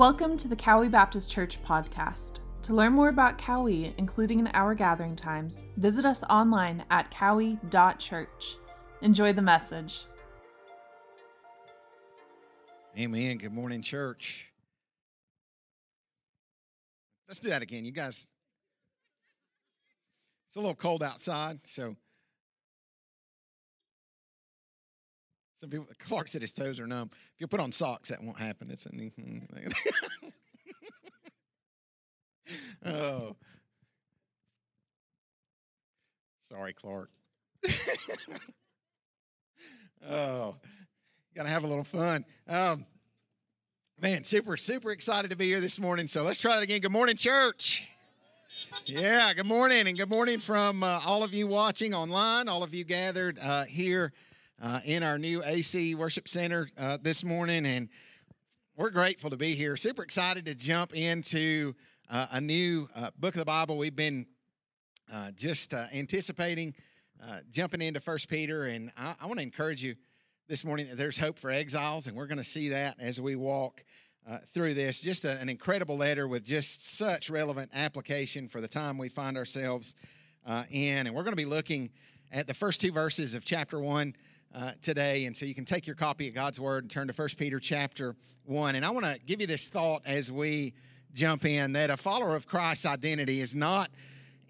Welcome to the Cowie Baptist Church podcast. To learn more about Cowie, including in our gathering times, visit us online at cowie.church. Enjoy the message. Amen. Good morning, church. Let's do that again. You guys, it's a little cold outside, so some people, Clark said his toes are numb. If you put on socks, that won't happen. It's a new thing. oh. Sorry, Clark. oh, got to have a little fun. Um, man, super, super excited to be here this morning. So let's try it again. Good morning, church. Yeah, good morning, and good morning from uh, all of you watching online, all of you gathered uh, here uh, in our new AC Worship Center uh, this morning. And we're grateful to be here. Super excited to jump into uh, a new uh, book of the Bible. We've been just anticipating jumping into First Peter, and I, I want to encourage you this morning that there's hope for exiles, and we're going to see that as we walk uh, through this. Just a, an incredible letter with just such relevant application for the time we find ourselves uh, in. And we're going to be looking at the first two verses of chapter 1 uh, today. And so you can take your copy of God's Word and turn to 1 Peter chapter 1. And I want to give you this thought as we jump in that a follower of Christ's identity is not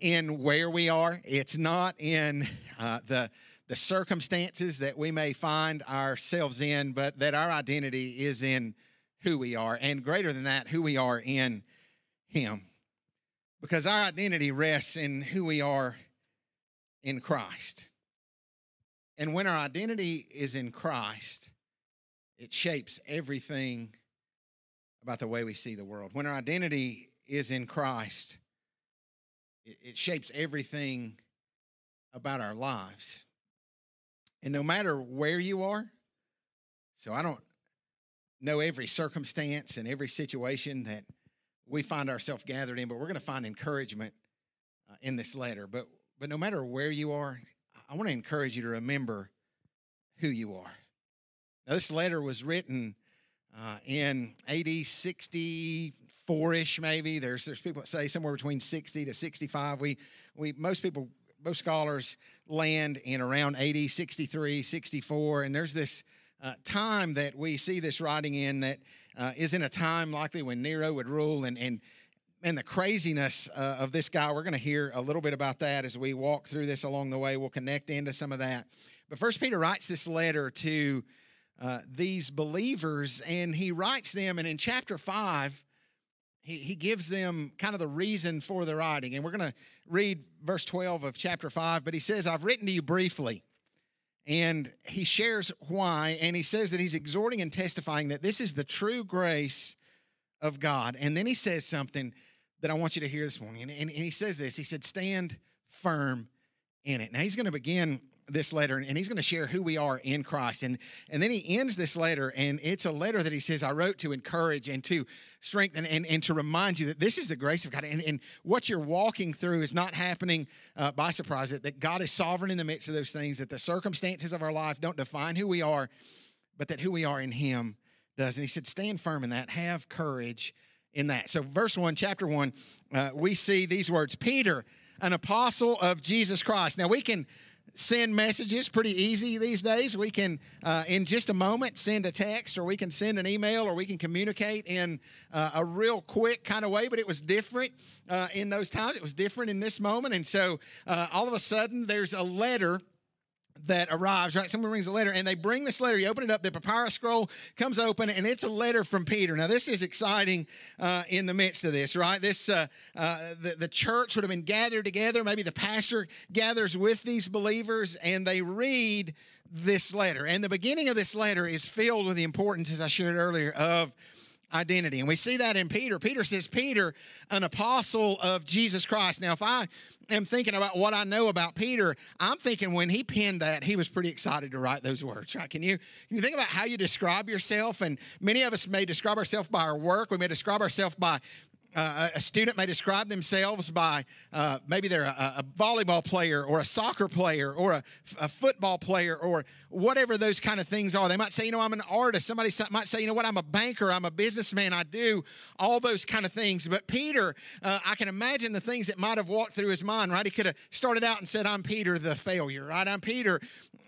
in where we are, it's not in uh, the the circumstances that we may find ourselves in, but that our identity is in who we are, and greater than that, who we are in Him. Because our identity rests in who we are in Christ. And when our identity is in Christ, it shapes everything about the way we see the world. When our identity is in Christ, it, shapes everything about our lives. And no matter where you are, so I don't know every circumstance and every situation that we find ourselves gathered in, but we're going to find encouragement uh, in this letter. But but no matter where you are, I want to encourage you to remember who you are. Now, this letter was written uh, in AD 64 ish, maybe. There's there's people that say somewhere between 60 to 65. We we most people most scholars land in around AD 63, 64, and there's this uh, time that we see this writing in that uh, is in a time likely when Nero would rule and and and the craziness uh, of this guy. We're going to hear a little bit about that as we walk through this along the way. We'll connect into some of that. But First Peter writes this letter to uh, these believers, and he writes them, and in chapter five. He, he gives them kind of the reason for the writing. And we're going to read verse 12 of chapter 5. But he says, I've written to you briefly and he shares why, and he says that he's exhorting and testifying that this is the true grace of God. And then he says something that I want you to hear this morning. And, and, and he says this He said, Stand firm in it. Now he's going to begin this letter and he's going to share who we are in Christ. And, and then he ends this letter, and it's a letter that he says, I wrote to encourage and to strengthen and, and to remind you that this is the grace of God. And, and what you're walking through is not happening uh, by surprise, that, that God is sovereign in the midst of those things, that the circumstances of our life don't define who we are, but that who we are in him does. And he said, Stand firm in that, have courage in that. So, verse 1, chapter 1, uh, we see these words Peter, an apostle of Jesus Christ. Now, we can send messages pretty easy these days. We can, uh, in just a moment, send a text or we can send an email or we can communicate in uh, a real quick kind of way, but it was different uh, in those times. It was different in this moment. And so uh, all of a sudden, there's a letter that arrives, right? Someone brings a letter and they bring this letter. You open it up, the papyrus scroll comes open, and it's a letter from Peter. Now, this is exciting uh, in the midst of this, right? This, uh, uh, the, the church would have been gathered together. Maybe the pastor gathers with these believers and they read this letter. And the beginning of this letter is filled with the importance, as I shared earlier, of identity. And we see that in Peter. Peter says, Peter, an apostle of Jesus Christ. Now, if I am thinking about what I know about Peter, I'm thinking when he penned that, he was pretty excited to write those words, right? Can you, can you think about how you describe yourself? And many of us may describe ourselves by our work. We may describe ourselves by uh, a student may describe themselves by uh, maybe they're a, a, volleyball player or a soccer player or a, a, football player or whatever those kind of things are. They might say, you know, I'm an artist. Somebody might say, you know what, I'm a banker, I'm a businessman, I do all those kind of things. But Peter, uh, I can imagine the things that might have walked through his mind, right? He could have started out and said, I'm Peter the failure, right? I'm Peter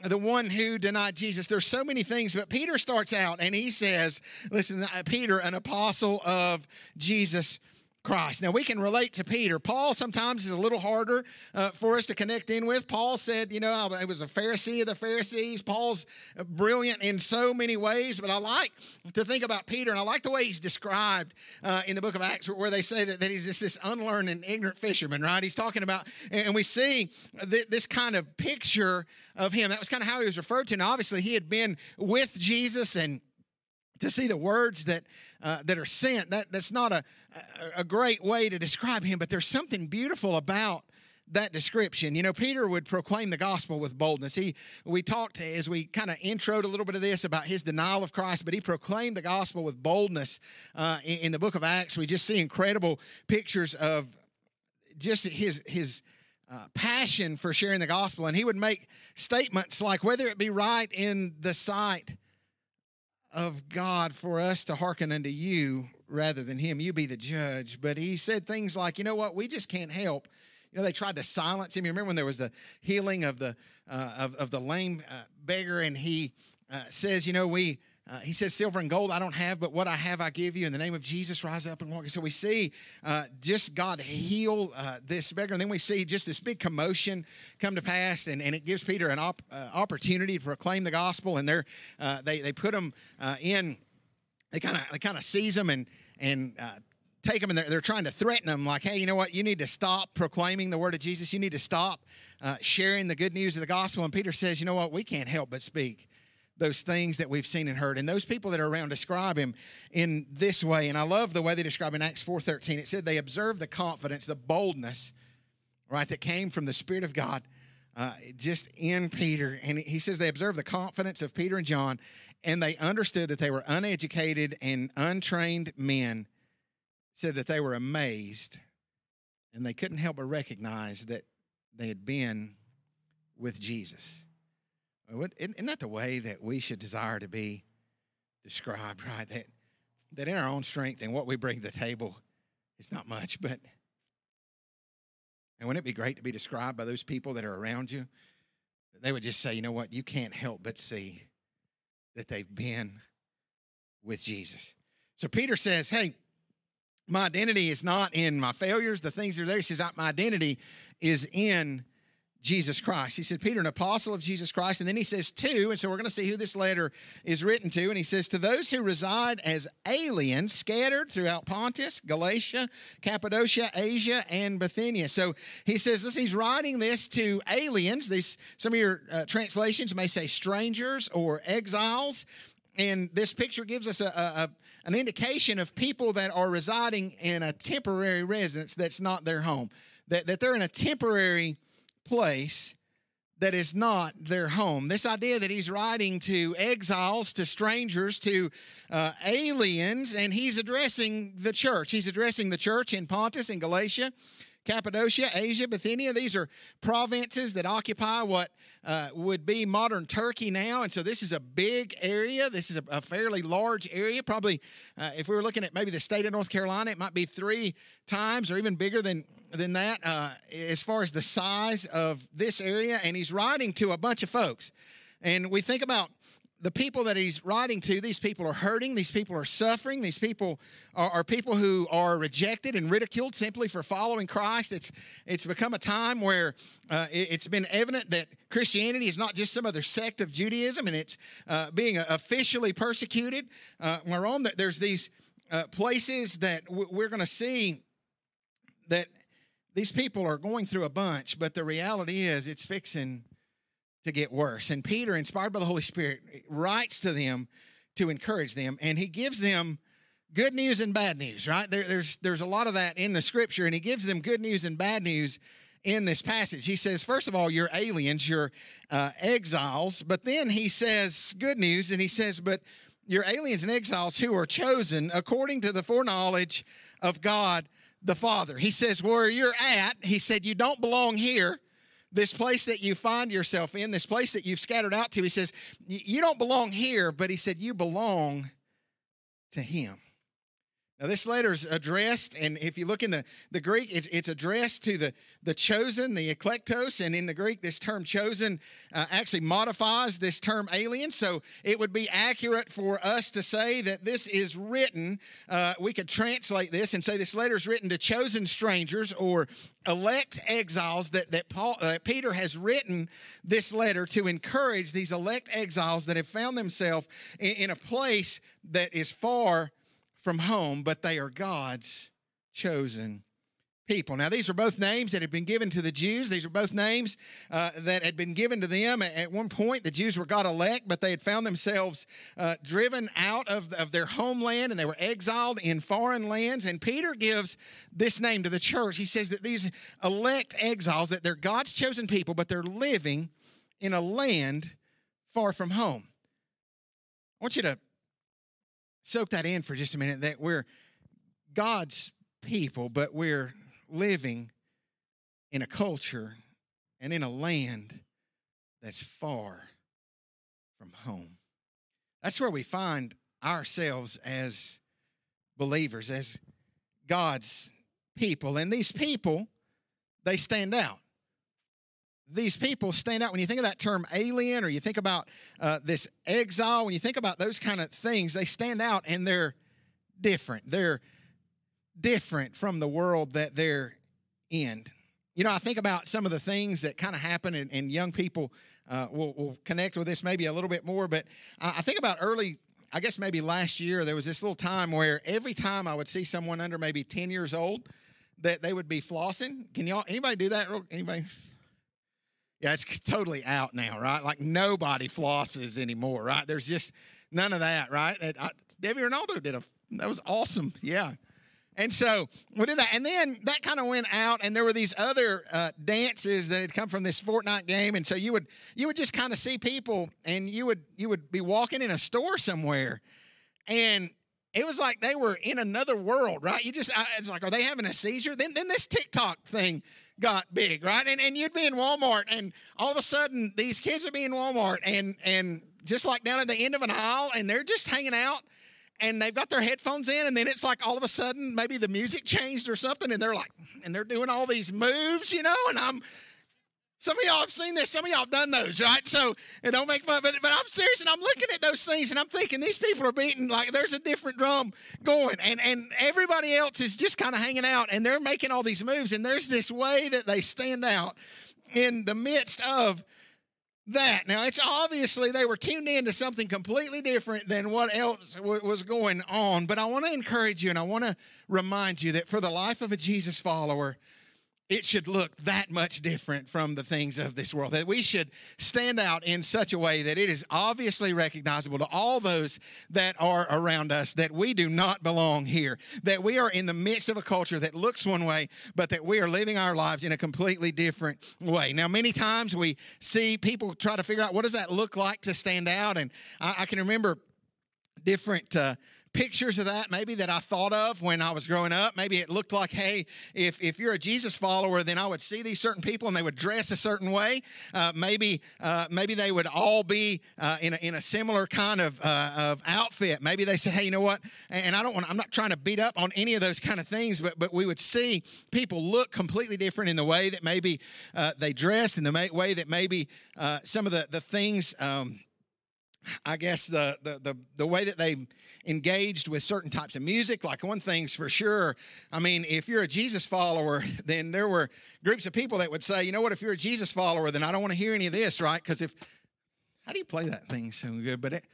the one who denied Jesus. There's so many things, but Peter starts out and he says, listen, uh, Peter, an apostle of Jesus Christ. Now, we can relate to Peter. Paul sometimes is a little harder uh, for us to connect in with. Paul said, you know, I was a Pharisee of the Pharisees. Paul's brilliant in so many ways, but I like to think about Peter, and I like the way he's described uh, in the book of Acts, where they say that, that he's just this unlearned and ignorant fisherman, right? He's talking about, and we see th- this kind of picture of him. That was kind of how he was referred to. And obviously, he had been with Jesus and to see the words that uh, that are sent. That that's not a a great way to describe him, but there's something beautiful about that description. You know, Peter would proclaim the gospel with boldness. He we talked as we kind of introed a little bit of this about his denial of Christ, but he proclaimed the gospel with boldness. Uh, in, in the book of Acts, we just see incredible pictures of just his his uh, passion for sharing the gospel, and he would make statements like, "Whether it be right in the sight." of God for us to hearken unto you rather than him. You be the judge. But he said things like, you know what, we just can't help. You know, they tried to silence him. You remember when there was the healing of the uh, of, of the lame uh, beggar, and he uh, says, you know, we uh, he says, Silver and gold I don't have, but what I have I give you. In the name of Jesus, rise up and walk. So we see uh, just God heal uh, this beggar. And then we see just this big commotion come to pass. And, and it gives Peter an op- opportunity to proclaim the gospel. And they're, uh, they, they put him in, they kind of they kind of seize them and, and take them and they're, they're trying to threaten them like, hey, you know what? You need to stop proclaiming the word of Jesus. You need to stop sharing the good news of the gospel. And Peter says, you know what? We can't help but speak those things that we've seen and heard. And those people that are around describe him in this way. And I love the way they describe in Acts 4:13. It said they observed the confidence, the boldness, right, that came from the Spirit of God uh, just in Peter. And he says they observed the confidence of Peter and John, and they understood that they were uneducated and untrained men. Said that they were amazed, and they couldn't help but recognize that they had been with Jesus. Isn't that the way that we should desire to be described, right? That, that in our own strength and what we bring to the table is not much, but and wouldn't it be great to be described by those people that are around you? They would just say, you know what, you can't help but see that they've been with Jesus. So Peter says, hey, my identity is not in my failures, the things that are there. He says, my identity is in Jesus Christ. He said, Peter, an apostle of Jesus Christ. And then he says, two. And so we're going to see who this letter is written to. And he says, to those who reside as aliens scattered throughout Pontus, Galatia, Cappadocia, Asia, and Bithynia. So he says, this, he's writing this to aliens. These, some of your uh, translations may say strangers or exiles. And this picture gives us a, a an indication of people that are residing in a temporary residence that's not their home, that, that they're in a temporary place that is not their home. This idea that he's writing to exiles, to strangers, to uh, aliens, and he's addressing the church. He's addressing the church in Pontus in Galatia, Cappadocia, Asia, Bithynia. These are provinces that occupy what uh, would be modern Turkey now. And so this is a big area. This is a, a fairly large area. Probably, uh, if we were looking at maybe the state of North Carolina, it might be three times or even bigger than, than that uh, as far as the size of this area. And he's writing to a bunch of folks. And we think about the people that he's writing to, these people are hurting, these people are suffering, these people are, are, people who are rejected and ridiculed simply for following Christ. It's, it's become a time where uh, it, has been evident that Christianity is not just some other sect of Judaism and it's uh, being officially persecuted. Uh, we're on that, there's these uh, places that we're going to see that these people are going through a bunch, but the reality is it's fixing to get worse. And Peter, inspired by the Holy Spirit, writes to them to encourage them, and he gives them good news and bad news, right? There, there's, there's a lot of that in the scripture, and he gives them good news and bad news in this passage. He says, first of all, you're aliens, you're uh, exiles, but then he says good news, and he says, but you're aliens and exiles who are chosen according to the foreknowledge of God the Father. He says, Where you're at, he said, You don't belong here. This place that you find yourself in, this place that you've scattered out to, he says, You don't belong here, but he said, You belong to him. Now, this letter is addressed, and if you look in the, the Greek, it's, it's addressed to the, the chosen, the eklektos, and in the Greek, this term chosen uh, actually modifies this term alien. So it would be accurate for us to say that this is written, uh, we could translate this and say this letter is written to chosen strangers or elect exiles, that, that Paul, uh, Peter has written this letter to encourage these elect exiles that have found themselves in, in a place that is far from home, but they are God's chosen people. Now, these are both names that had been given to the Jews. These are both names uh, that had been given to them. At one point, the Jews were God elect, but they had found themselves uh, driven out of, of their homeland and they were exiled in foreign lands. And Peter gives this name to the church. He says that these elect exiles, that they're God's chosen people, but they're living in a land far from home. I want you to soak that in for just a minute that we're God's people, but we're living in a culture and in a land that's far from home. That's where we find ourselves as believers, as God's people. And these people, they stand out these people stand out. When you think of that term alien or you think about uh, this exile, when you think about those kind of things, they stand out and they're different. They're different from the world that they're in. You know, I think about some of the things that kind of happen, and, and young people uh, will, will, connect with this maybe a little bit more. But I, I think about early, I guess maybe last year, there was this little time where every time I would see someone under maybe 10 years old, that they would be flossing. Can y'all, anybody do that? Anybody? Yeah, it's totally out now, right? Like nobody flosses anymore, right? There's just none of that, right? I, Debbie Ronaldo did a that was awesome, yeah. And so we did that, and then that kind of went out, and there were these other uh, dances that had come from this Fortnite game, and so you would you would just kind of see people, and you would you would be walking in a store somewhere, and it was like they were in another world, right? You just it's like, are they having a seizure? Then then this TikTok thing got big, right? And and you'd be in Walmart, and all of a sudden these kids would be in Walmart, and and just like down at the end of an aisle, and they're just hanging out, and they've got their headphones in, and then it's like all of a sudden maybe the music changed or something, and they're like, and they're doing all these moves, you know, and I'm some of y'all have seen this. Some of y'all have done those, right? So it don't make fun, but but I'm serious, and I'm looking at those things, and I'm thinking these people are beating like there's a different drum going, and and everybody else is just kind of hanging out, and they're making all these moves, and there's this way that they stand out in the midst of that. Now it's obviously they were tuned in to something completely different than what else was going on, but I want to encourage you, and I want to remind you that for the life of a Jesus follower it should look that much different from the things of this world. That we should stand out in such a way that it is obviously recognizable to all those that are around us that we do not belong here. That we are in the midst of a culture that looks one way, but that we are living our lives in a completely different way. Now, many times we see people try to figure out what does that look like to stand out. And I, I can remember different uh, pictures of that maybe that I thought of when I was growing up. Maybe it looked like, hey, if, if you're a Jesus follower, then I would see these certain people and they would dress a certain way. Uh, maybe uh, maybe they would all be uh, in, a, in a similar kind of, uh, of outfit. Maybe they said, hey, you know what? And I don't want, I'm not trying to beat up on any of those kind of things, but, but we would see people look completely different in the way that maybe uh, they dressed, in the way that maybe uh, some of the, the things, um, I guess the, the, the, the way that they engaged with certain types of music. Like one thing's for sure, I mean, if you're a Jesus follower, then there were groups of people that would say, you know what, if you're a Jesus follower, then I don't want to hear any of this, right? Because if, how do you play that thing so good? But it,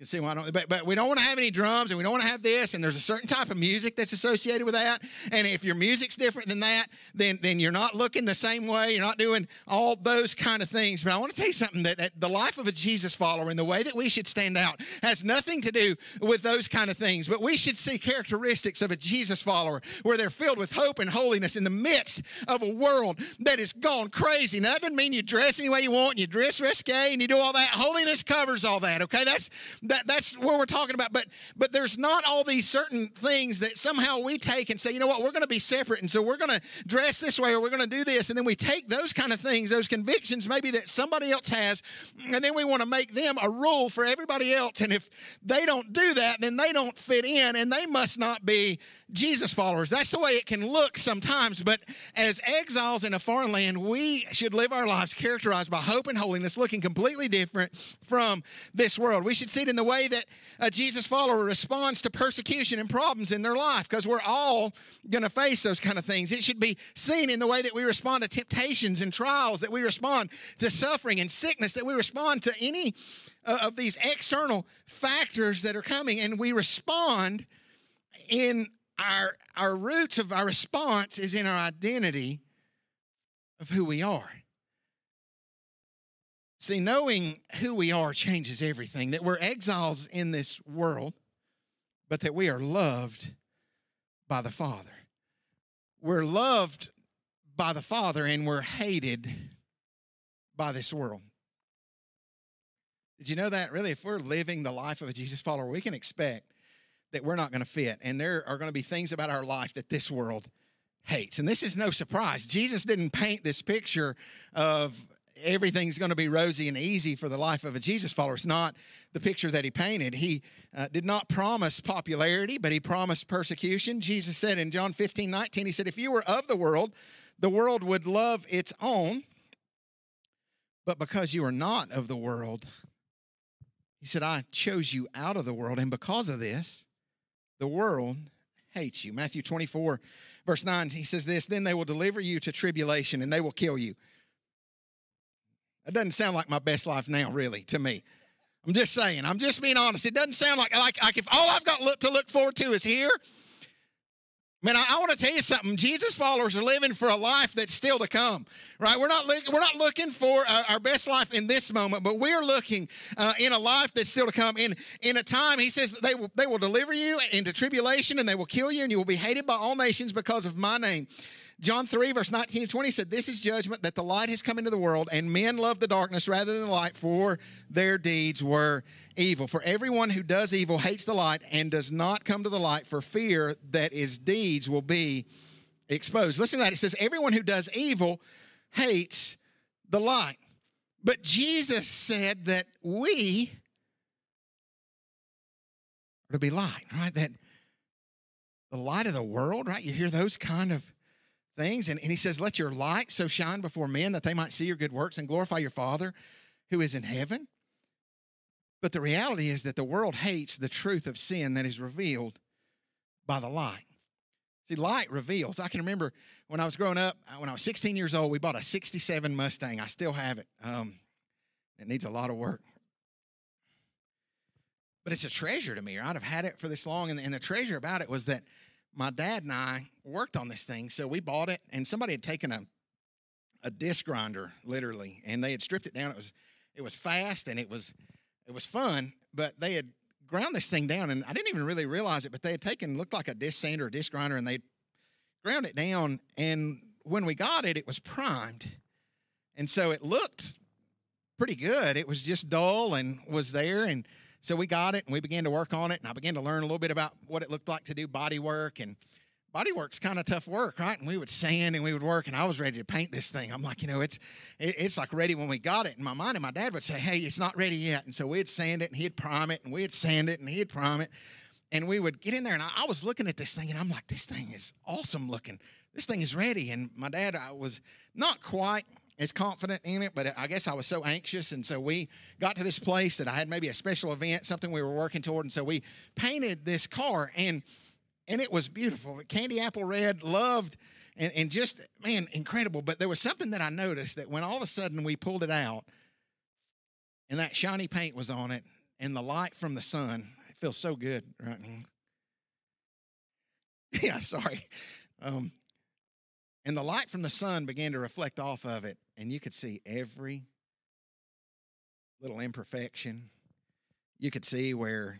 you see why I don't, but, but we don't want to have any drums and we don't want to have this. And there's a certain type of music that's associated with that. And if your music's different than that, then, then you're not looking the same way. You're not doing all those kind of things. But I want to tell you something that, that the life of a Jesus follower and the way that we should stand out has nothing to do with those kind of things. But we should see characteristics of a Jesus follower where they're filled with hope and holiness in the midst of a world that is gone crazy. Now, that doesn't mean you dress any way you want and you dress risque and you do all that. Holiness covers all that, okay? That's that, that's where we're talking about. But but there's not all these certain things that somehow we take and say, you know what, we're going to be separate, and so we're going to dress this way or we're going to do this, and then we take those kind of things, those convictions maybe that somebody else has, and then we want to make them a rule for everybody else. And if they don't do that, then they don't fit in, and they must not be Jesus followers. That's the way it can look sometimes. But as exiles in a foreign land, we should live our lives characterized by hope and holiness, looking completely different from this world. We should see it in the way that a Jesus follower responds to persecution and problems in their life, because we're all going to face those kind of things. It should be seen in the way that we respond to temptations and trials, that we respond to suffering and sickness, that we respond to any uh, of these external factors that are coming, and we respond in our, our roots of our response is in our identity of who we are. See, knowing who we are changes everything, that we're exiles in this world, but that we are loved by the Father. We're loved by the Father and we're hated by this world. Did you know that? Really, if we're living the life of a Jesus follower, we can expect that we're not going to fit. And there are going to be things about our life that this world hates. And this is no surprise. Jesus didn't paint this picture of everything's going to be rosy and easy for the life of a Jesus follower. It's not the picture that he painted. He uh, did not promise popularity, but he promised persecution. Jesus said in John 15, 19, he said, If you were of the world, the world would love its own. But because you are not of the world, he said, I chose you out of the world. And because of this, the world hates you. Matthew 24, verse 9, he says this Then they will deliver you to tribulation and they will kill you. That doesn't sound like my best life now, really, to me. I'm just saying, I'm just being honest. It doesn't sound like, like, like if all I've got look, to look forward to is here, Man, I, I want to tell you something. Jesus followers are living for a life that's still to come, right? We're not look, we're not looking for uh, our best life in this moment, but we're looking uh, in a life that's still to come. In in a time, he says they will they will deliver you into tribulation and they will kill you, and you will be hated by all nations because of my name. John 3, verse 19 and 20 said, This is judgment that the light has come into the world, and men love the darkness rather than the light, for their deeds were evil. For everyone who does evil hates the light and does not come to the light for fear that his deeds will be exposed. Listen to that. It says, Everyone who does evil hates the light. But Jesus said that we are to be light, right? That the light of the world, right? You hear those kind of things. And, and he says, Let your light so shine before men that they might see your good works and glorify your Father who is in heaven. But the reality is that the world hates the truth of sin that is revealed by the light. See, light reveals. I can remember when I was growing up, when I was 16 years old, we bought a 67 Mustang. I still have it. Um, it needs a lot of work. But it's a treasure to me, right? I've had it for this long. And, and the treasure about it was that my dad and I worked on this thing. So we bought it, and somebody had taken a a disc grinder, literally, and they had stripped it down. It was it was fast and it was it was fun, but they had ground this thing down, and I didn't even really realize it. But they had taken looked like a disc sander, a disc grinder, and they ground it down. And when we got it, it was primed, and so it looked pretty good. It was just dull and was there, and so we got it and we began to work on it, and I began to learn a little bit about what it looked like to do body work. And body work's kind of tough work, right? And we would sand and we would work, and I was ready to paint this thing. I'm like, you know, it's it's like ready when we got it. In my mind, and my dad would say, hey, it's not ready yet. And so we'd sand it and he'd prime it, and we'd sand it and he'd prime it. And we would get in there, and I, I was looking at this thing, and I'm like, this thing is awesome looking. This thing is ready. And my dad, I was not quite as confident in it, but I guess I was so anxious. And so we got to this place that I had maybe a special event, something we were working toward. And so we painted this car and and it was beautiful. Candy apple red, loved and, and just man, incredible. But there was something that I noticed that when all of a sudden we pulled it out and that shiny paint was on it and the light from the sun, it feels so good right yeah, sorry. Um, and the light from the sun began to reflect off of it, and you could see every little imperfection. You could see where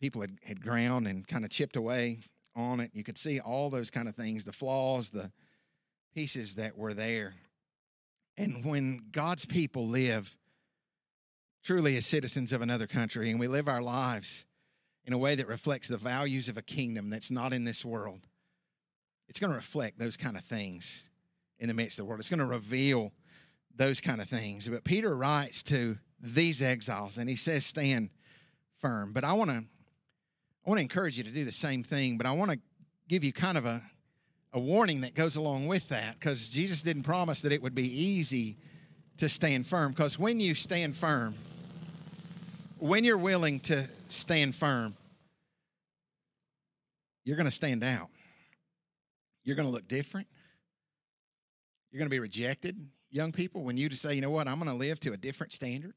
people had, had ground and kind of chipped away on it. You could see all those kind of things, the flaws, the pieces that were there. And when God's people live truly as citizens of another country and we live our lives in a way that reflects the values of a kingdom that's not in this world, it's going to reflect those kind of things in the midst of the world. It's going to reveal those kind of things. But Peter writes to these exiles and he says, Stand firm. But I want to. I want to encourage you to do the same thing, but I want to give you kind of a, a warning that goes along with that because Jesus didn't promise that it would be easy to stand firm. Because when you stand firm, when you're willing to stand firm, you're going to stand out. You're going to look different. You're going to be rejected, young people, when you just say, you know what, I'm going to live to a different standard.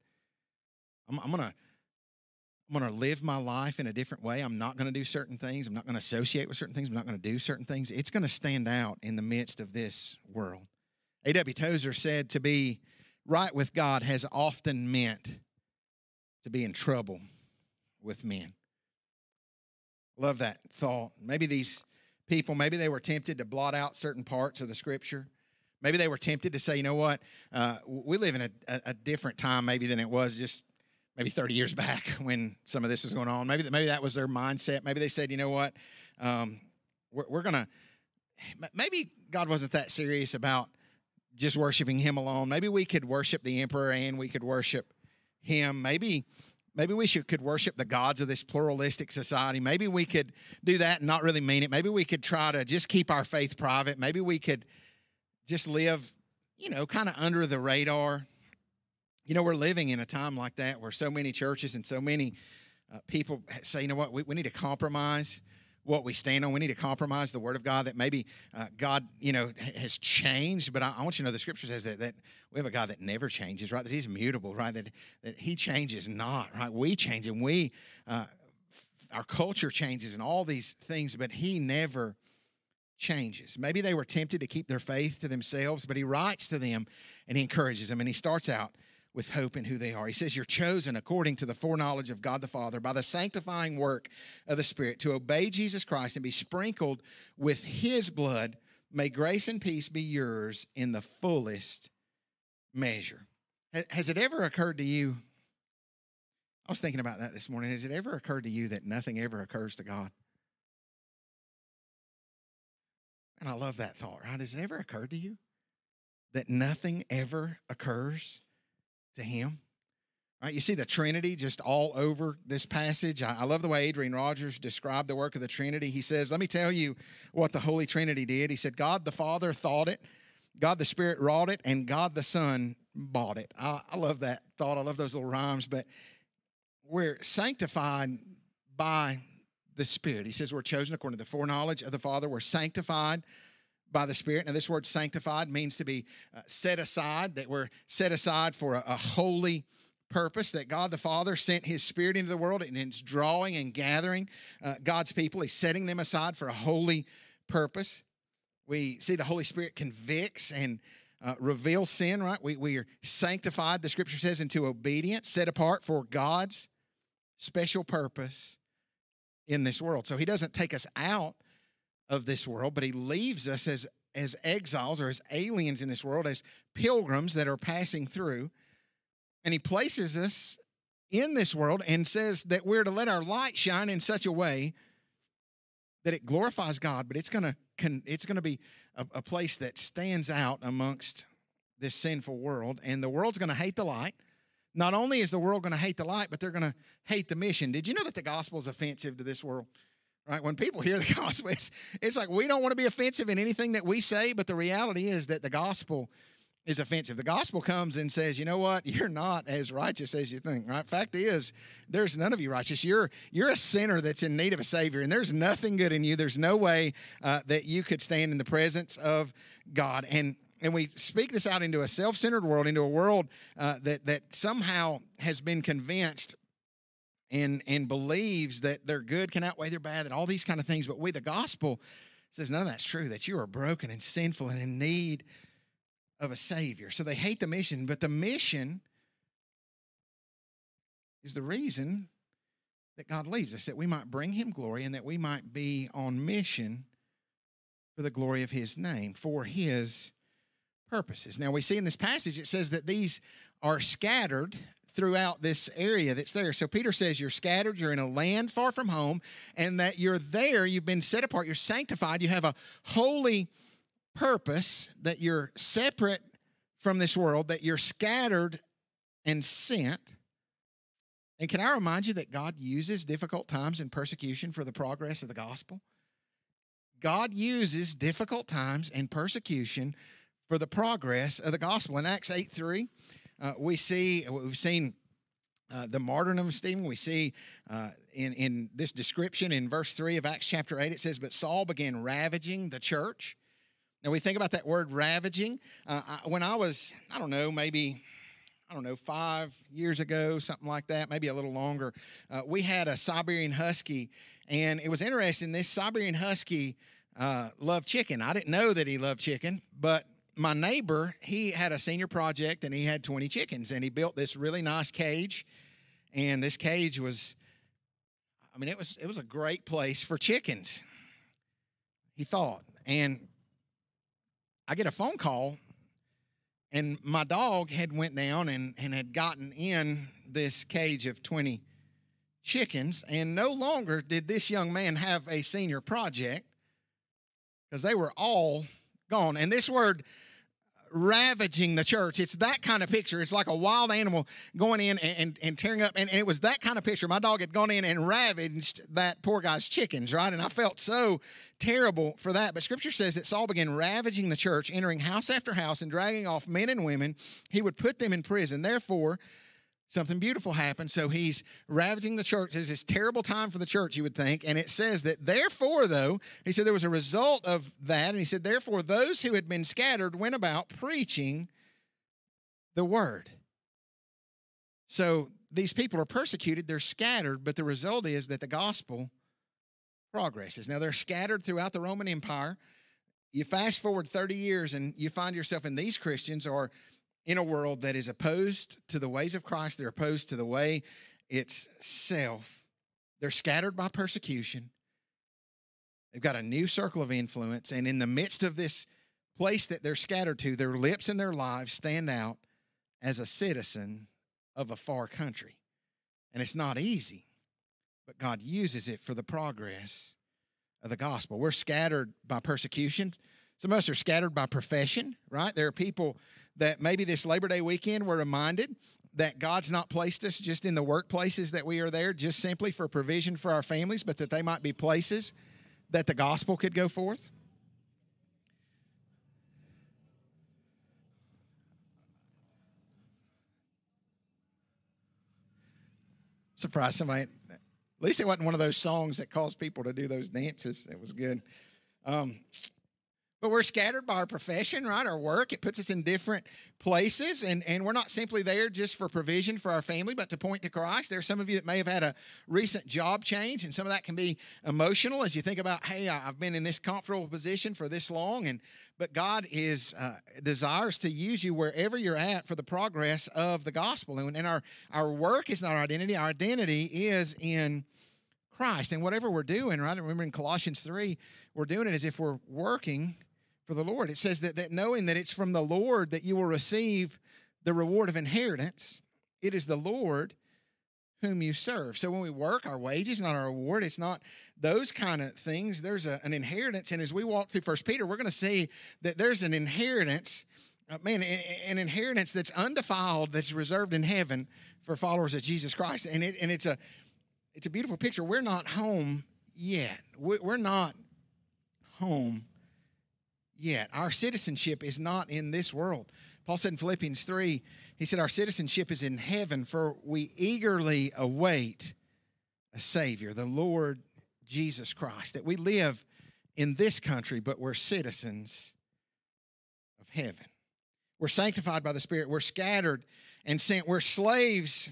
I'm, I'm going to. I'm going to live my life in a different way. I'm not going to do certain things. I'm not going to associate with certain things. I'm not going to do certain things. It's going to stand out in the midst of this world. A.W. Tozer said to be right with God has often meant to be in trouble with men. Love that thought. Maybe these people, maybe they were tempted to blot out certain parts of the scripture. Maybe they were tempted to say, you know what, uh, we live in a, a, different time maybe than it was just maybe 30 years back when some of this was going on. Maybe, maybe that was their mindset. Maybe they said, you know what, um, we're, we're going to, maybe God wasn't that serious about just worshiping Him alone. Maybe we could worship the emperor and we could worship Him. Maybe maybe we should could worship the gods of this pluralistic society. Maybe we could do that and not really mean it. Maybe we could try to just keep our faith private. Maybe we could just live, you know, kind of under the radar. You know, we're living in a time like that where so many churches and so many uh, people say, you know what, we, we need to compromise what we stand on. We need to compromise the word of God that maybe uh, God, you know, has changed. But I, I, want you to know the scripture says that, that we have a God that never changes, right? That he's immutable, right? That, that he changes not, right? We change and we, uh, our culture changes and all these things, but he never changes. Maybe they were tempted to keep their faith to themselves, but he writes to them and he encourages them. And he starts out with hope in who they are. He says, You're chosen according to the foreknowledge of God the Father by the sanctifying work of the Spirit to obey Jesus Christ and be sprinkled with his blood. May grace and peace be yours in the fullest measure. Has it ever occurred to you? I was thinking about that this morning. Has it ever occurred to you that nothing ever occurs to God? And I love that thought, right? Has it ever occurred to you that nothing ever occurs to him? Right, you see the Trinity just all over this passage. I, I love the way Adrian Rogers described the work of the Trinity. He says, Let me tell you what the Holy Trinity did. He said, God the Father thought it, God the Spirit wrought it, and God the Son bought it. I, I love that thought. I love those little rhymes, but we're sanctified by the Spirit. He says we're chosen according to the foreknowledge of the Father. We're sanctified by the Spirit. Now, this word sanctified means to be uh, set aside, that we're set aside for a, a, holy purpose, that God the Father sent His Spirit into the world and it's drawing and gathering uh, God's people. He's setting them aside for a holy purpose. We see the Holy Spirit convicts and uh, reveals sin, right? We, we are sanctified, the scripture says, into obedience, set apart for God's special purpose in this world. So he doesn't take us out of this world, but he leaves us as as exiles or as aliens in this world, as pilgrims that are passing through. And he places us in this world and says that we're to let our light shine in such a way that it glorifies God, but it's gonna it's gonna be a, a place that stands out amongst this sinful world, and the world's gonna hate the light not only is the world to hate the light, but they're to hate the mission. Did you know that the gospel is offensive to this world? Right? When people hear the gospel, it's, it's like we don't want to be offensive in anything that we say, but the reality is that the gospel is offensive. The gospel comes and says, you know what? You're not as righteous as you think, right? Fact is, there's none of you righteous. You're you're a sinner that's in need of a savior, and there's nothing good in you. There's no way uh, that you could stand in the presence of God. And and we speak this out into a self-centered world, into a world uh, that that somehow has been convinced and and believes that their good can outweigh their bad, and all these kind of things. But we, the gospel, says none of that's true. That you are broken and sinful and in need of a savior. So they hate the mission, but the mission is the reason that God leaves us, that we might bring Him glory and that we might be on mission for the glory of His name, for His purposes. Now, we see in this passage it says that these are scattered throughout this area that's there. So Peter says you're scattered, you're in a land far from home, and that you're there, you've been set apart, you're sanctified, you have a holy purpose, that you're separate from this world, that you're scattered and sent. And can I remind you that God uses difficult times and persecution for the progress of the gospel? God uses difficult times and persecution for the progress of the gospel. In Acts 8 3, uh, we see, we've seen uh, the martyrdom of Stephen. We see uh, in, in this description in verse 3 of Acts chapter 8, it says, But Saul began ravaging the church. Now we think about that word ravaging. Uh, I, when I was, I don't know, maybe I don't know, five years ago, something like that, maybe a little longer, uh, we had a Siberian Husky. And it was interesting. This Siberian Husky uh, loved chicken. I didn't know that he loved chicken, but my neighbor, he had a senior project and he had 20 chickens. And he built this really nice cage. And this cage was, I mean, it was, it was a great place for chickens, he thought. And I get a phone call and my dog had went down and, and had gotten in this cage of 20 chickens and no longer did this young man have a senior project because they were all gone and this word ravaging the church. It's that kind of picture. It's like a wild animal going in and, and, and tearing up. And, and, it was that kind of picture. My dog had gone in and ravaged that poor guy's chickens, right? And I felt so terrible for that. But scripture says that Saul began ravaging the church, entering house after house and dragging off men and women. He would put them in prison. Therefore, something beautiful happened. So he's ravaging the church. There's this terrible time for the church, you would think. And it says that, therefore, though, he said there was a result of that. And he said, therefore, those who had been scattered went about preaching the word. So these people are persecuted, they're scattered, but the result is that the gospel progresses. Now, they're scattered throughout the Roman Empire. You fast forward 30 years and you find yourself in these Christians are in a world that is opposed to the ways of Christ, they're opposed to the way itself. They're scattered by persecution. They've got a new circle of influence. And in the midst of this place that they're scattered to, their lips and their lives stand out as a citizen of a far country. And it's not easy, but God uses it for the progress of the gospel. We're scattered by persecution. Some of us are scattered by profession, right? There are people that maybe this Labor Day weekend we're reminded that God's not placed us just in the workplaces that we are there just simply for provision for our families, but that they might be places that the gospel could go forth? Surprise somebody. At least it wasn't one of those songs that caused people to do those dances. It was good. Um, but we're scattered by our profession, right? Our work, it puts us in different places. And, and we're not simply there just for provision for our family, but to point to Christ. There are some of you that may have had a recent job change, and some of that can be emotional as you think about, hey, I've been in this comfortable position for this long. And but God is uh, desires to use you wherever you're at for the progress of the gospel. And, and our, our work is not our identity, our identity is in Christ. And whatever we're doing, right? Remember in Colossians 3, we're doing it as if we're working for the Lord. It says that, that knowing that it's from the Lord that you will receive the reward of inheritance, it is the Lord whom you serve. So when we work, our wages, not our reward, it's not those kind of things. There's a, an inheritance. And as we walk through First Peter, we're going to see that there's an inheritance, uh, man, an inheritance that's undefiled, that's reserved in heaven for followers of Jesus Christ. And it and it's a it's a beautiful picture. We're not home yet. We're not home yet. Our citizenship is not in this world. Paul said in Philippians 3, he said, Our citizenship is in heaven, for we eagerly await a Savior, the Lord Jesus Christ. That we live in this country, but we're citizens of heaven. We're sanctified by the Spirit. We're scattered and sent. We're slaves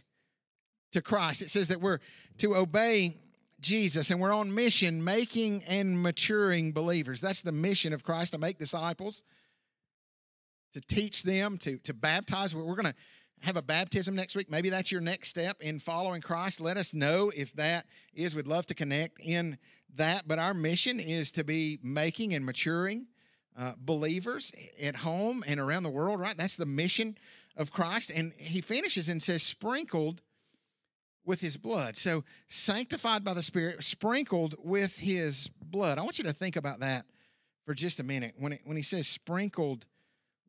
to Christ. It says that we're to obey Jesus, and we're on mission making and maturing believers. That's the mission of Christ to make disciples, to teach them, to, to baptize. We're going to have a baptism next week. Maybe that's your next step in following Christ. Let us know if that is. We'd love to connect in that. But our mission is to be making and maturing uh, believers at home and around the world, right? That's the mission of Christ. And he finishes and says, sprinkled with his blood. So sanctified by the Spirit, sprinkled with his blood. I want you to think about that for just a minute. When, it, when he says sprinkled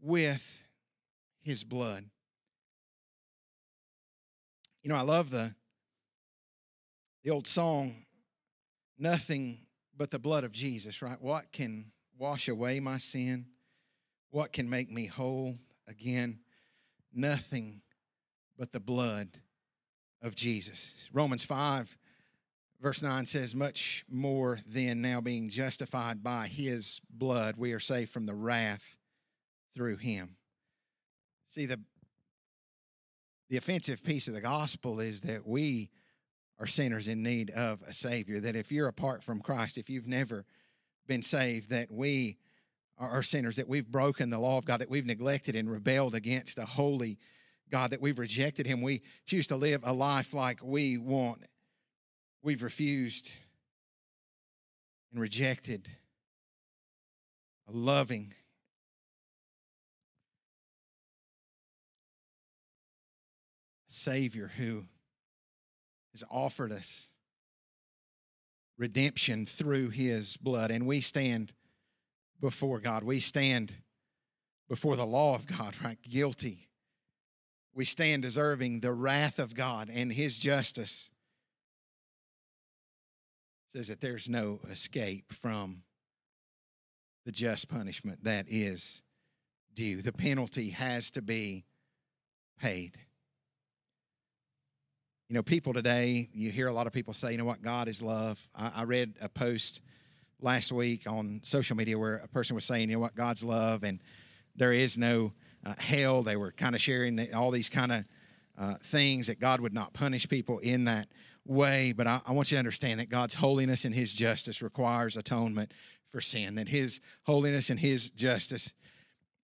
with his blood. You know, I love the the old song, Nothing but the blood of Jesus, right? What can wash away my sin? What can make me whole again? Nothing but the blood of Jesus. Romans 5, verse 9 says, Much more than now being justified by his blood, we are saved from the wrath through him. See, the, the offensive piece of the gospel is that we are sinners in need of a Savior. That if you're apart from Christ, if you've never been saved, that we are sinners, that we've broken the law of God, that we've neglected and rebelled against a holy God, that we've rejected Him. We choose to live a life like we want. We've refused and rejected a loving, Savior who has offered us redemption through his blood. And we stand before God. We stand before the law of God, right? Guilty. We stand deserving the wrath of God and his justice. It Says that there's no escape from the just punishment that is due. The penalty has to be paid. You know, people today, you hear a lot of people say, you know what, God is love. I, I read a post last week on social media where a person was saying, you know what, God's love and there is no uh, hell. They were kind of sharing the, all these kind of uh, things that God would not punish people in that way. But I, I want you to understand that God's holiness and His justice requires atonement for sin, that His holiness and His justice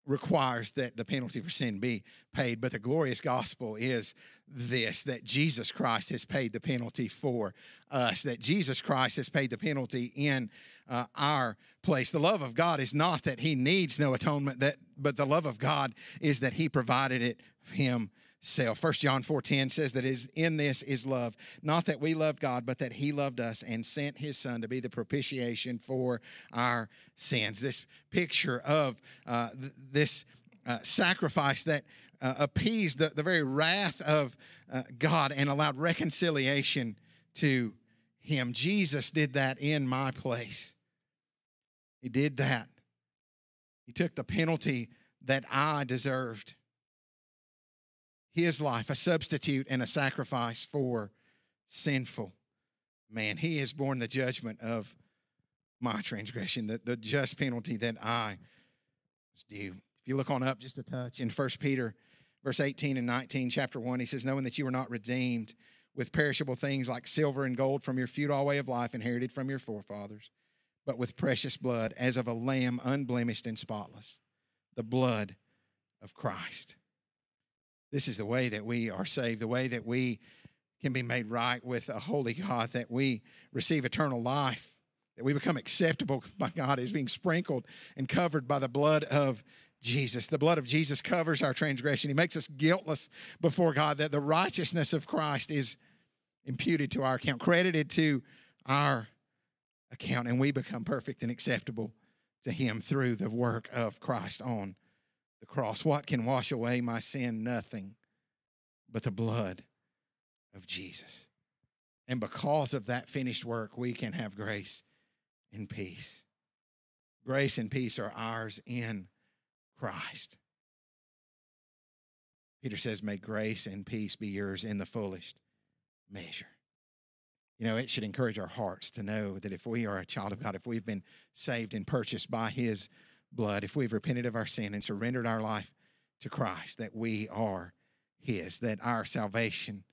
requires that the penalty for sin be paid. But the glorious gospel is this that Jesus Christ has paid the penalty for us, that Jesus Christ has paid the penalty in uh, our place. The love of God is not that he needs no atonement, that, but the love of God is that he provided it him self. First John 4:10 says that is in this is love, not that we loved God, but that he loved us and sent his son to be the propitiation for our sins. This picture of uh, th- this uh, sacrifice that uh, appeased the, the very wrath of uh, God and allowed reconciliation to him. Jesus did that in my place. He did that. He took the penalty that I deserved his life, a substitute and a sacrifice for sinful man. He has borne the judgment of my transgression, the, the just penalty that I was due. If you look on up just a touch in First Peter, verse 18 and 19, chapter 1, he says, Knowing that you were not redeemed with perishable things like silver and gold from your futile way of life inherited from your forefathers, but with precious blood, as of a lamb unblemished and spotless, the blood of Christ. This is the way that we are saved, the way that we can be made right with a holy God, that we receive eternal life, that we become acceptable by God is being sprinkled and covered by the blood of Jesus. The blood of Jesus covers our transgression. He makes us guiltless before God, that the righteousness of Christ is imputed to our account, credited to our account, and we become perfect and acceptable to Him through the work of Christ on the cross. What can wash away my sin? Nothing but the blood of Jesus. And because of that finished work, we can have grace and peace. Grace and peace are ours in Christ. Peter says, May grace and peace be yours in the fullest measure. You know, it should encourage our hearts to know that if we are a child of God, if we've been saved and purchased by His blood, if we've repented of our sin and surrendered our life to Christ, that we are His, that our salvation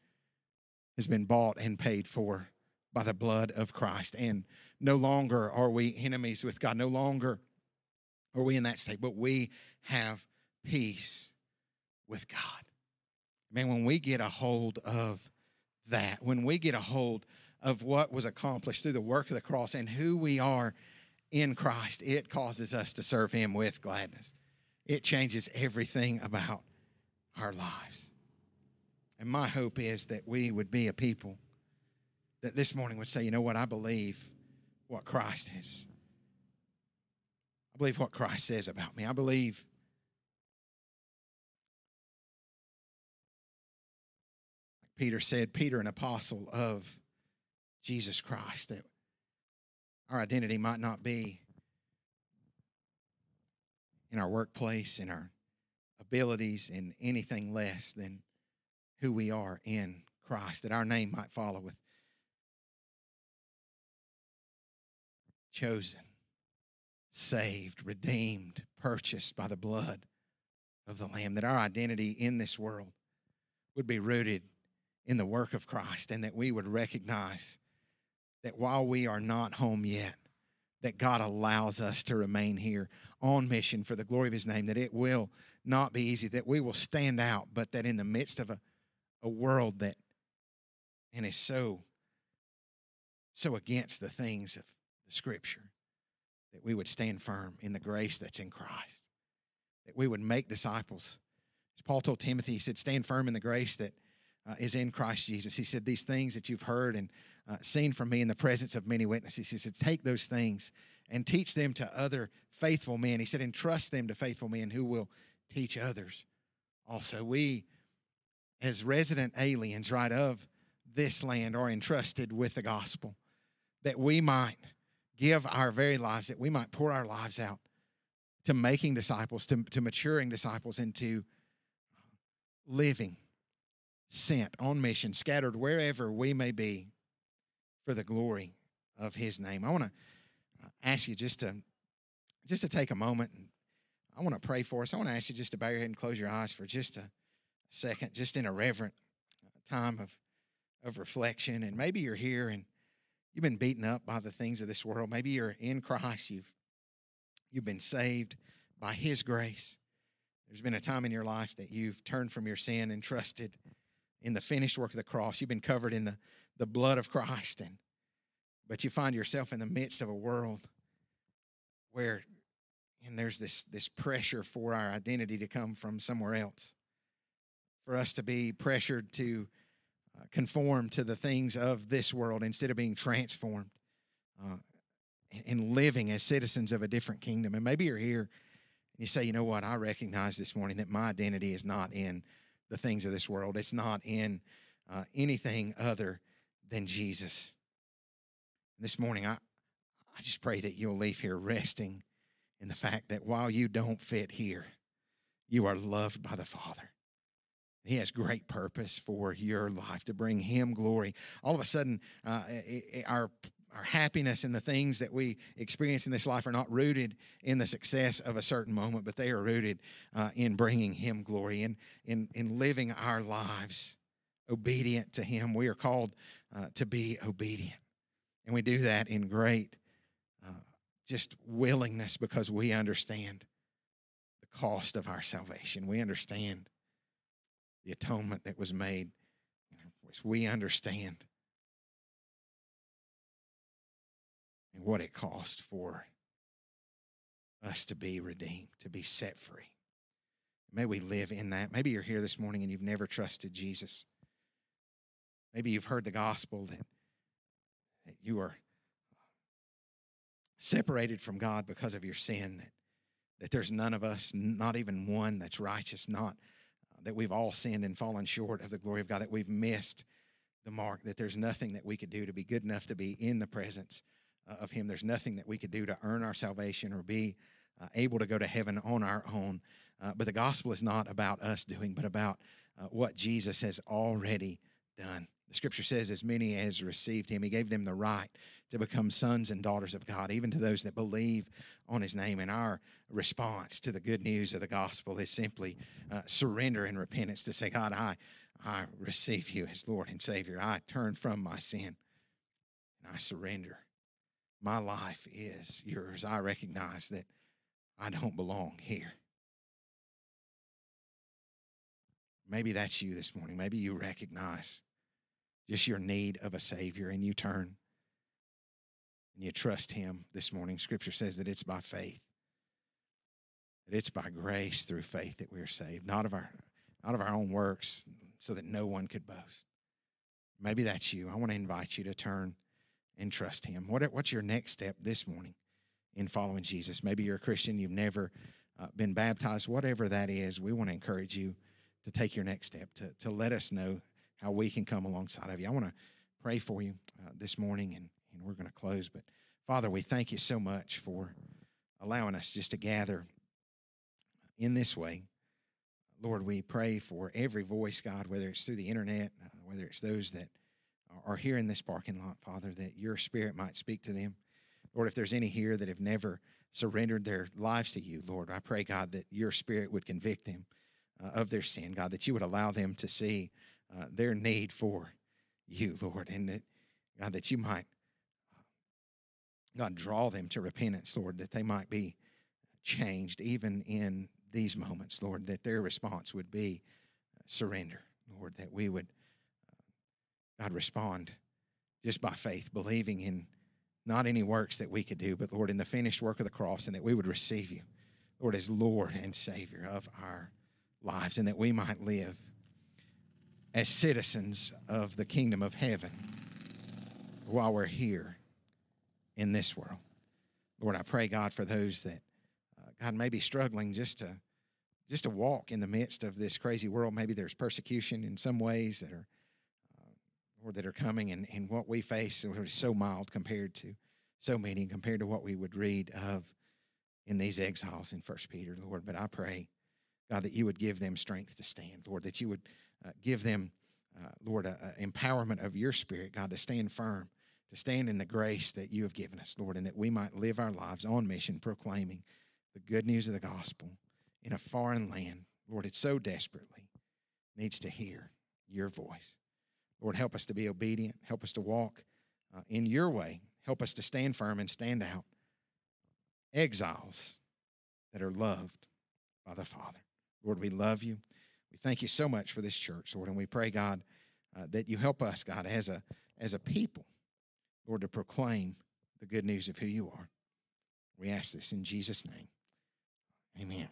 has been bought and paid for by the blood of Christ. And no longer are we enemies with God. No longer are we in that state, but we have peace with God. Man, when we get a hold of that, when we get a hold of what was accomplished through the work of the cross and who we are in Christ, it causes us to serve Him with gladness. It changes everything about our lives. And my hope is that we would be a people that this morning would say, you know what, I believe what Christ is. I believe what Christ says about me. I believe like Peter said, Peter, an apostle of Jesus Christ, that our identity might not be in our workplace, in our abilities, in anything less than who we are in Christ, that our name might follow with chosen, saved, redeemed, purchased by the blood of the Lamb, that our identity in this world would be rooted in the work of Christ and that we would recognize that while we are not home yet, that God allows us to remain here on mission for the glory of His name, that it will not be easy, that we will stand out, but that in the midst of a, a world that and is so so against the things of the scripture, that we would stand firm in the grace that's in Christ, that we would make disciples. As Paul told Timothy, he said, Stand firm in the grace that uh, is in Christ Jesus. He said, These things that you've heard and uh, seen from me in the presence of many witnesses. He said, Take those things and teach them to other faithful men. He said, Entrust them to faithful men who will teach others. Also, we, as resident aliens, right, of this land, are entrusted with the gospel that we might give our very lives, that we might pour our lives out to making disciples, to, to maturing disciples, into living, sent on mission, scattered wherever we may be for the glory of his name. I want to uh, ask you just to just to take a moment and I want to pray for us. I want to ask you just to bow your head and close your eyes for just a second, just in a reverent uh, time of of reflection. And maybe you're here and you've been beaten up by the things of this world. Maybe you're in Christ. You've you've been saved by his grace. There's been a time in your life that you've turned from your sin and trusted in the finished work of the cross. You've been covered in the, the blood of Christ and but you find yourself in the midst of a world where and there's this this pressure for our identity to come from somewhere else. For us to be pressured to uh, conform to the things of this world instead of being transformed uh, and living as citizens of a different kingdom. And maybe you're here and you say, you know what, I recognize this morning that my identity is not in the things of this world, it's not in uh, anything other than Jesus. This morning, I, I just pray that you'll leave here resting in the fact that while you don't fit here, you are loved by the Father. He has great purpose for your life to bring Him glory. All of a sudden, uh, it, it, our our happiness and the things that we experience in this life are not rooted in the success of a certain moment, but they are rooted uh, in bringing Him glory, in, in, in living our lives obedient to Him. We are called uh, to be obedient. And we do that in great uh, just willingness because we understand the cost of our salvation. We understand the atonement that was made, we understand and what it cost for us to be redeemed, to be set free. May we live in that. Maybe you're here this morning and you've never trusted Jesus. Maybe you've heard the gospel that, you are separated from God because of your sin, that, that there's none of us, not even one that's righteous, not that we've all sinned and fallen short of the glory of God, that we've missed the mark, that there's nothing that we could do to be good enough to be in the presence uh, of Him. There's nothing that we could do to earn our salvation or be uh, able to go to heaven on our own. Uh, but the gospel is not about us doing, but about uh, what Jesus has already done. The scripture says, as many as received him, he gave them the right to become sons and daughters of God, even to those that believe on his name. And our response to the good news of the gospel is simply uh, surrender and repentance to say, God, I, I receive you as Lord and Savior. I turn from my sin and I surrender. My life is yours. I recognize that I don't belong here. Maybe that's you this morning. Maybe you recognize just your need of a Savior and you turn and you trust Him this morning. Scripture says that it's by faith, that it's by grace through faith that we are saved, not of our out of our own works, so that no one could boast. Maybe that's you. I want to invite you to turn and trust Him. What, what's your next step this morning in following Jesus? Maybe you're a Christian, you've never uh, been baptized, whatever that is, we want to encourage you to take your next step, to, to let us know how we can come alongside of you. I want to pray for you uh, this morning, and, and we're going to close. But Father, we thank you so much for allowing us just to gather in this way. Lord, we pray for every voice, God, whether it's through the internet, uh, whether it's those that are here in this parking lot, Father, that your spirit might speak to them. Lord, if there's any here that have never surrendered their lives to you, Lord, I pray, God, that your spirit would convict them uh, of their sin, God, that you would allow them to see uh, their need for you, Lord, and that, God, that you might, uh, God, draw them to repentance, Lord, that they might be changed even in these moments, Lord, that their response would be uh, surrender, Lord, that we would, God, respond just by faith, believing in not any works that we could do, but Lord, in the finished work of the cross, and that we would receive you, Lord, as Lord and Savior of our lives, and that we might live as citizens of the kingdom of heaven while we're here in this world. Lord, I pray, God, for those that, uh, God, may be struggling just to just to walk in the midst of this crazy world. Maybe there's persecution in some ways that are, uh, or that are coming, and, and what we face is so mild compared to so many, compared to what we would read of in these exiles in First Peter, Lord. But I pray, God, that you would give them strength to stand, Lord, that you would uh, give them, uh, Lord, a, a empowerment of your Spirit, God, to stand firm, to stand in the grace that you have given us, Lord, and that we might live our lives on mission, proclaiming the good news of the gospel in a foreign land, Lord, it so desperately needs to hear your voice. Lord, help us to be obedient. Help us to walk uh, in your way. Help us to stand firm and stand out. Exiles that are loved by the Father. Lord, we love you. We thank you so much for this church, Lord, and we pray, God, uh, that you help us, God, as a, as a people, Lord, to proclaim the good news of who you are. We ask this in Jesus' name. Amen.